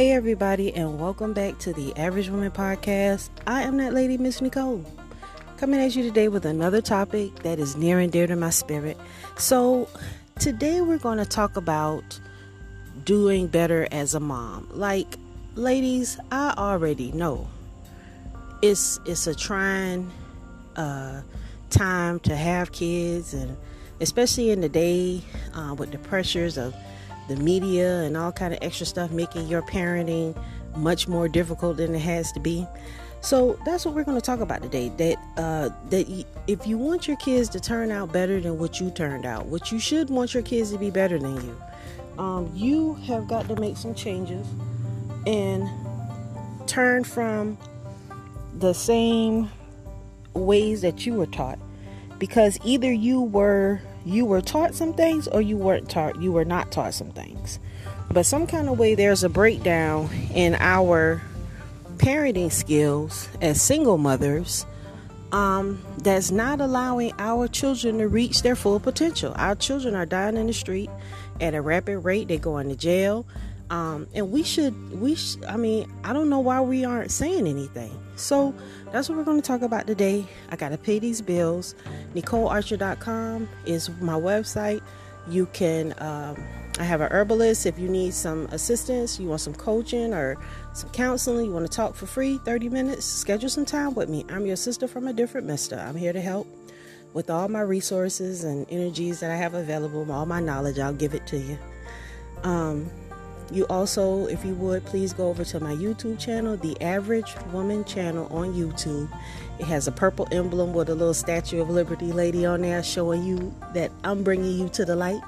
Hey, everybody, and welcome back to the Average Woman Podcast. I am that lady, Miss Nicole, coming at you today with another topic that is near and dear to my spirit. So, today we're going to talk about doing better as a mom. Like, ladies, I already know it's it's a trying uh, time to have kids, and especially in the day uh, with the pressures of the media and all kind of extra stuff making your parenting much more difficult than it has to be. So that's what we're going to talk about today. That uh, that if you want your kids to turn out better than what you turned out, what you should want your kids to be better than you, um, you have got to make some changes and turn from the same ways that you were taught, because either you were you were taught some things or you weren't taught you were not taught some things. But some kind of way there's a breakdown in our parenting skills as single mothers um, that's not allowing our children to reach their full potential. Our children are dying in the street at a rapid rate. They're going to jail um, and we should we sh- i mean i don't know why we aren't saying anything so that's what we're going to talk about today. I got to pay these bills. NicoleArcher.com is my website. You can, um, I have a herbalist if you need some assistance, you want some coaching or some counseling, you want to talk for free, 30 minutes, schedule some time with me. I'm your sister from a different mister. I'm here to help with all my resources and energies that I have available, all my knowledge, I'll give it to you. Um, you also, if you would, please go over to my YouTube channel, The Average Woman channel on YouTube. It has a purple emblem with a little Statue of Liberty lady on there showing you that I'm bringing you to the light.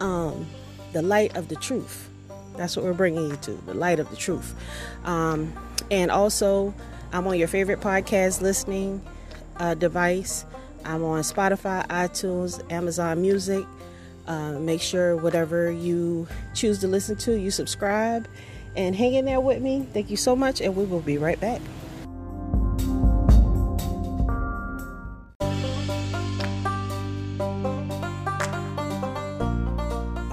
Um, the light of the truth. That's what we're bringing you to, the light of the truth. Um, and also, I'm on your favorite podcast listening uh, device. I'm on Spotify, iTunes, Amazon Music. Uh, make sure whatever you choose to listen to, you subscribe and hang in there with me. Thank you so much, and we will be right back.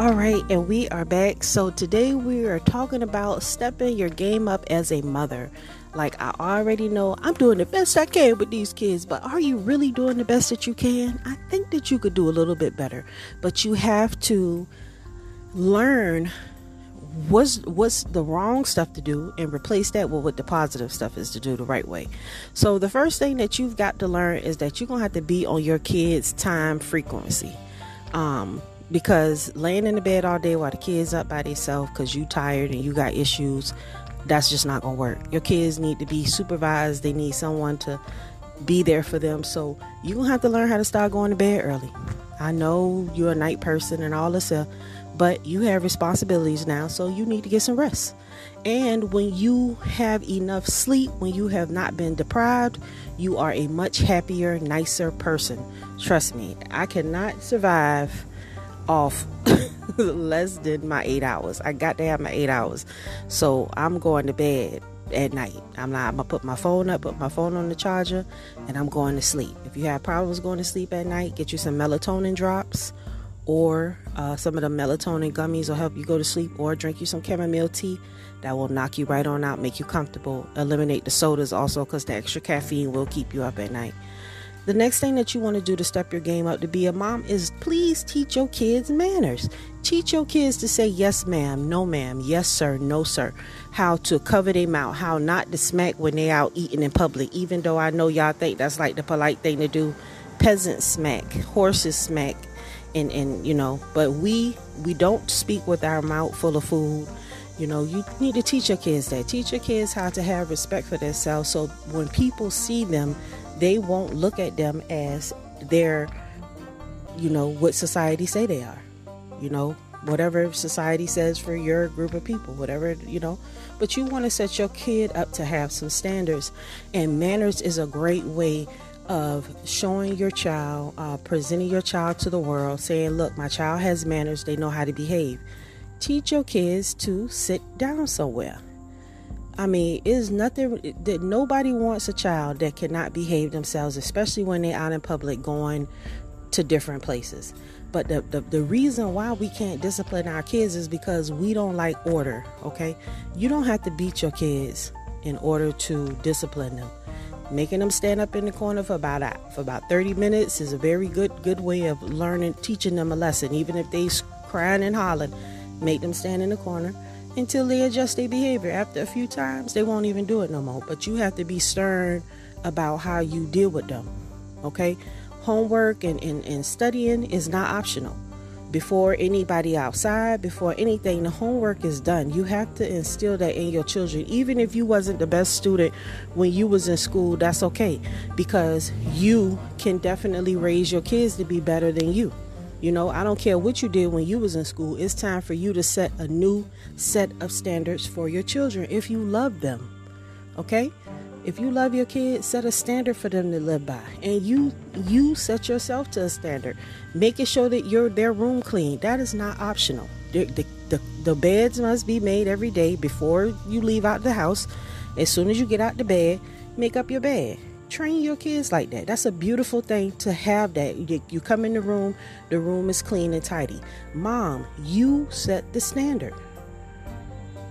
All right, and we are back. So, today we are talking about stepping your game up as a mother. Like, I already know I'm doing the best I can with these kids, but are you really doing the best that you can? I think that you could do a little bit better, but you have to learn what's what's the wrong stuff to do and replace that with what the positive stuff is to do the right way. So the first thing that you've got to learn is that you're gonna have to be on your kids' time frequency. Um, because laying in the bed all day while the kids up by themselves because you tired and you got issues that's just not going to work. Your kids need to be supervised, they need someone to be there for them. So you're going to have to learn how to start going to bed early. I know you're a night person and all this stuff, but you have responsibilities now, so you need to get some rest. And when you have enough sleep, when you have not been deprived, you are a much happier, nicer person. Trust me, I cannot survive off less than my eight hours. I got to have my eight hours. So I'm going to bed at night. I'm not I'm gonna put my phone up, put my phone on the charger, and I'm going to sleep. If you have problems going to sleep at night, get you some melatonin drops or uh, some of the melatonin gummies will help you go to sleep or drink you some chamomile tea that will knock you right on out make you comfortable eliminate the sodas also because the extra caffeine will keep you up at night the next thing that you want to do to step your game up to be a mom is please teach your kids manners. Teach your kids to say yes, ma'am, no, ma'am, yes, sir, no, sir. How to cover their mouth, how not to smack when they out eating in public, even though I know y'all think that's like the polite thing to do. Peasant smack, horses smack, and, and you know, but we we don't speak with our mouth full of food. You know, you need to teach your kids that. Teach your kids how to have respect for themselves so when people see them, they won't look at them as their, you know, what society say they are. You know, whatever society says for your group of people, whatever, you know. But you want to set your kid up to have some standards. And manners is a great way of showing your child, uh, presenting your child to the world, saying, look, my child has manners, they know how to behave. Teach your kids to sit down somewhere. I mean, it's nothing that nobody wants a child that cannot behave themselves, especially when they're out in public going to different places. But the, the, the reason why we can't discipline our kids is because we don't like order, okay? You don't have to beat your kids in order to discipline them. Making them stand up in the corner for about for about 30 minutes is a very good good way of learning, teaching them a lesson. Even if they crying and hollering, make them stand in the corner until they adjust their behavior. After a few times, they won't even do it no more. But you have to be stern about how you deal with them. Okay? Homework and, and, and studying is not optional. Before anybody outside, before anything, the homework is done. You have to instill that in your children. Even if you wasn't the best student when you was in school, that's okay. Because you can definitely raise your kids to be better than you. You know, I don't care what you did when you was in school. It's time for you to set a new set of standards for your children if you love them. Okay? If you love your kids, set a standard for them to live by. And you you set yourself to a standard. Making sure that your their room clean. That is not optional. The, the, the, the beds must be made every day before you leave out the house. As soon as you get out the bed, make up your bed train your kids like that. That's a beautiful thing to have that. You, you come in the room, the room is clean and tidy. Mom, you set the standard.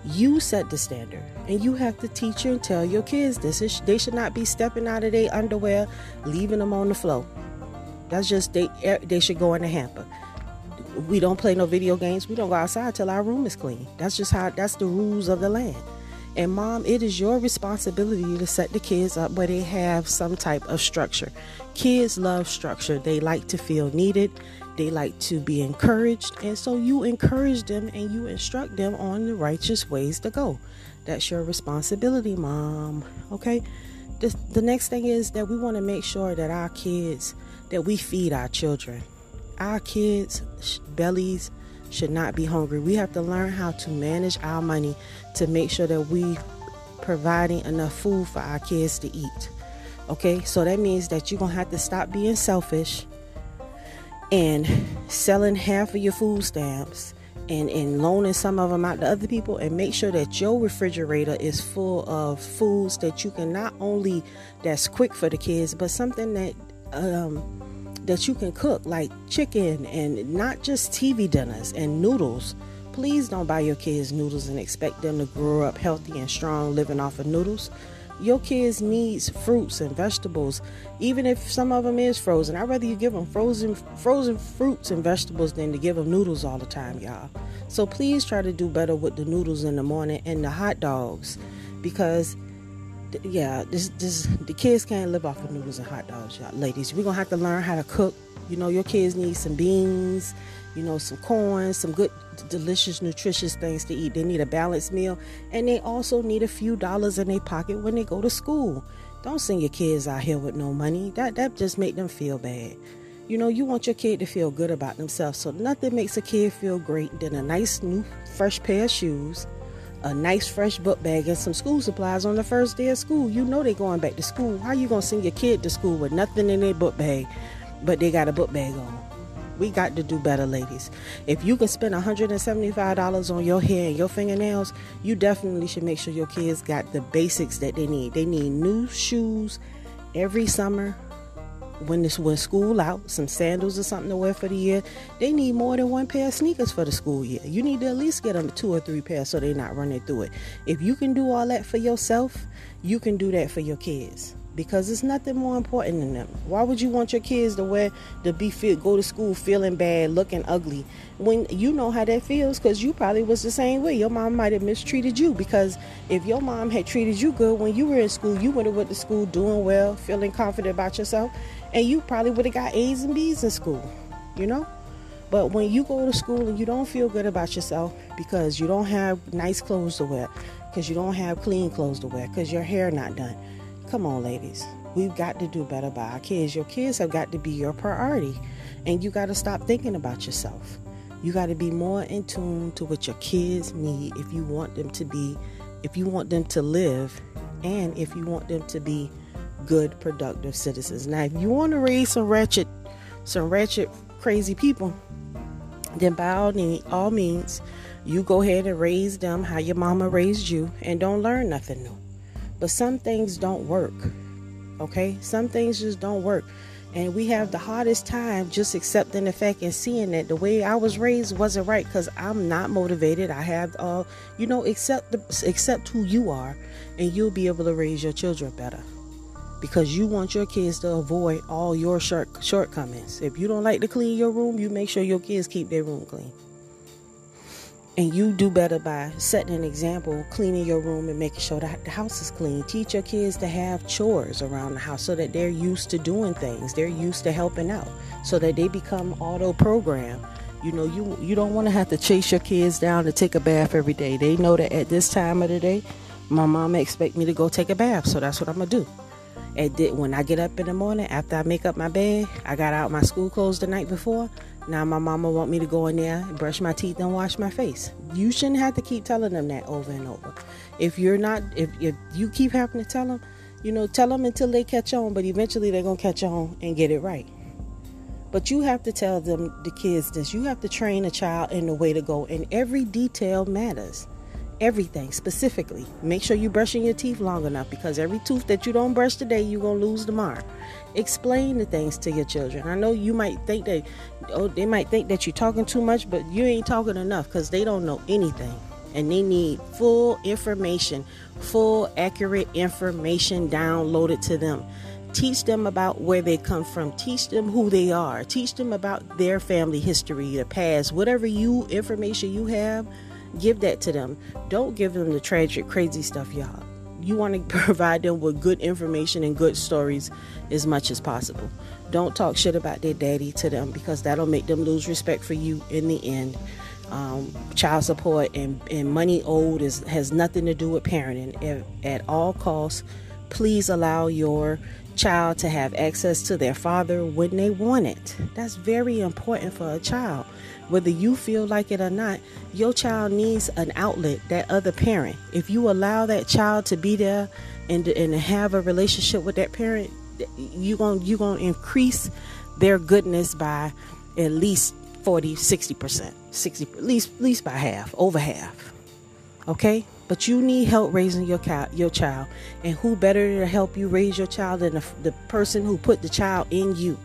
You set the standard. And you have to teach and tell your kids this. Is, they should not be stepping out of their underwear, leaving them on the floor. That's just, they, eh, they should go in the hamper. We don't play no video games. We don't go outside till our room is clean. That's just how, that's the rules of the land. And mom, it is your responsibility to set the kids up where they have some type of structure. Kids love structure. They like to feel needed. They like to be encouraged. And so you encourage them and you instruct them on the righteous ways to go. That's your responsibility, mom. Okay? The, the next thing is that we want to make sure that our kids, that we feed our children. Our kids' bellies should not be hungry. We have to learn how to manage our money to make sure that we providing enough food for our kids to eat. Okay, so that means that you're gonna have to stop being selfish and selling half of your food stamps and, and loaning some of them out to other people and make sure that your refrigerator is full of foods that you can not only that's quick for the kids but something that um, that you can cook, like chicken and not just TV dinners and noodles. Please don't buy your kids noodles and expect them to grow up healthy and strong living off of noodles. Your kids needs fruits and vegetables, even if some of them is frozen. I'd rather you give them frozen frozen fruits and vegetables than to give them noodles all the time, y'all. So please try to do better with the noodles in the morning and the hot dogs because yeah, this this the kids can't live off of noodles and hot dogs, y'all. Ladies, we're gonna have to learn how to cook. You know, your kids need some beans, you know, some corn, some good, delicious, nutritious things to eat. They need a balanced meal, and they also need a few dollars in their pocket when they go to school. Don't send your kids out here with no money. That that just make them feel bad. You know, you want your kid to feel good about themselves. So nothing makes a kid feel great than a nice new fresh pair of shoes a nice fresh book bag and some school supplies on the first day of school. You know they're going back to school. How you gonna send your kid to school with nothing in their book bag, but they got a book bag on? We got to do better, ladies. If you can spend $175 on your hair and your fingernails, you definitely should make sure your kids got the basics that they need. They need new shoes every summer, when this when school out, some sandals or something to wear for the year, they need more than one pair of sneakers for the school year. You need to at least get them two or three pairs so they're not running through it. If you can do all that for yourself, you can do that for your kids because it's nothing more important than them. Why would you want your kids to wear to be fit, go to school feeling bad, looking ugly, when you know how that feels? Because you probably was the same way. Your mom might have mistreated you because if your mom had treated you good when you were in school, you would have went to school doing well, feeling confident about yourself, and you probably would have got A's and B's in school. You know. But when you go to school and you don't feel good about yourself because you don't have nice clothes to wear, because you don't have clean clothes to wear, because your hair not done, Come on, ladies. We've got to do better by our kids. Your kids have got to be your priority. And you got to stop thinking about yourself. You got to be more in tune to what your kids need if you want them to be, if you want them to live, and if you want them to be good, productive citizens. Now, if you want to raise some wretched, some wretched, crazy people, then by all, need, all means, you go ahead and raise them how your mama raised you and don't learn nothing new. But some things don't work. Okay? Some things just don't work. and we have the hardest time just accepting the fact and seeing that the way I was raised wasn't right because I'm not motivated. I have all, uh, you know, accept the, accept who you are, and you'll be able to raise your children better because you want your kids to avoid all your short, shortcomings. If you don't like to clean your room, you make sure your kids keep their room clean. And you do better by setting an example, cleaning your room and making sure that the house is clean. Teach your kids to have chores around the house so that they're used to doing things. They're used to helping out so that they become auto programmed. You know, you you don't want to have to chase your kids down to take a bath every day. They know that at this time of the day, my mama expect me to go take a bath, so that's what I'm gonna do. And when I get up in the morning after I make up my bed, I got out my school clothes the night before. Now my mama want me to go in there, and brush my teeth, and wash my face. You shouldn't have to keep telling them that over and over. If you're not, if if you keep having to tell them, you know, tell them until they catch on. But eventually they're gonna catch on and get it right. But you have to tell them the kids this. You have to train a child in the way to go, and every detail matters everything specifically. Make sure you're brushing your teeth long enough because every tooth that you don't brush today, you're going to lose tomorrow. Explain the things to your children. I know you might think that, oh, they might think that you're talking too much, but you ain't talking enough because they don't know anything. And they need full information, full, accurate information downloaded to them. Teach them about where they come from. Teach them who they are. Teach them about their family history, the past, whatever you information you have Give that to them. Don't give them the tragic, crazy stuff, y'all. You want to provide them with good information and good stories as much as possible. Don't talk shit about their daddy to them because that'll make them lose respect for you in the end. Um, child support and, and money owed is has nothing to do with parenting. If, at all costs, please allow your child to have access to their father when they want it. That's very important for a child. Whether you feel like it or not, your child needs an outlet, that other parent. If you allow that child to be there and, and have a relationship with that parent, you're going you to increase their goodness by at least 40, 60%, 60 at least at least by half, over half. Okay? But you need help raising your your child, and who better to help you raise your child than the, the person who put the child in you?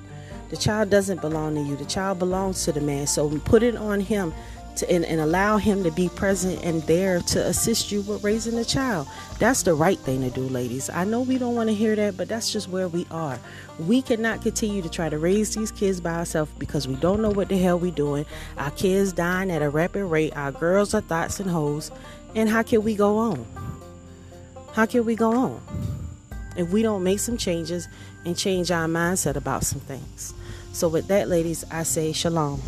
The child doesn't belong to you. The child belongs to the man. So put it on him to, and, and, allow him to be present and there to assist you with raising the child. That's the right thing to do, ladies. I know we don't want to hear that, but that's just where we are. We cannot continue to try to raise these kids by ourselves because we don't know what the hell we're doing. Our kids dying at a rapid rate. Our girls are thoughts and hoes. And how can we go on? How can we go on if we don't make some changes and change our mindset about some things? So, with that, ladies, I say shalom.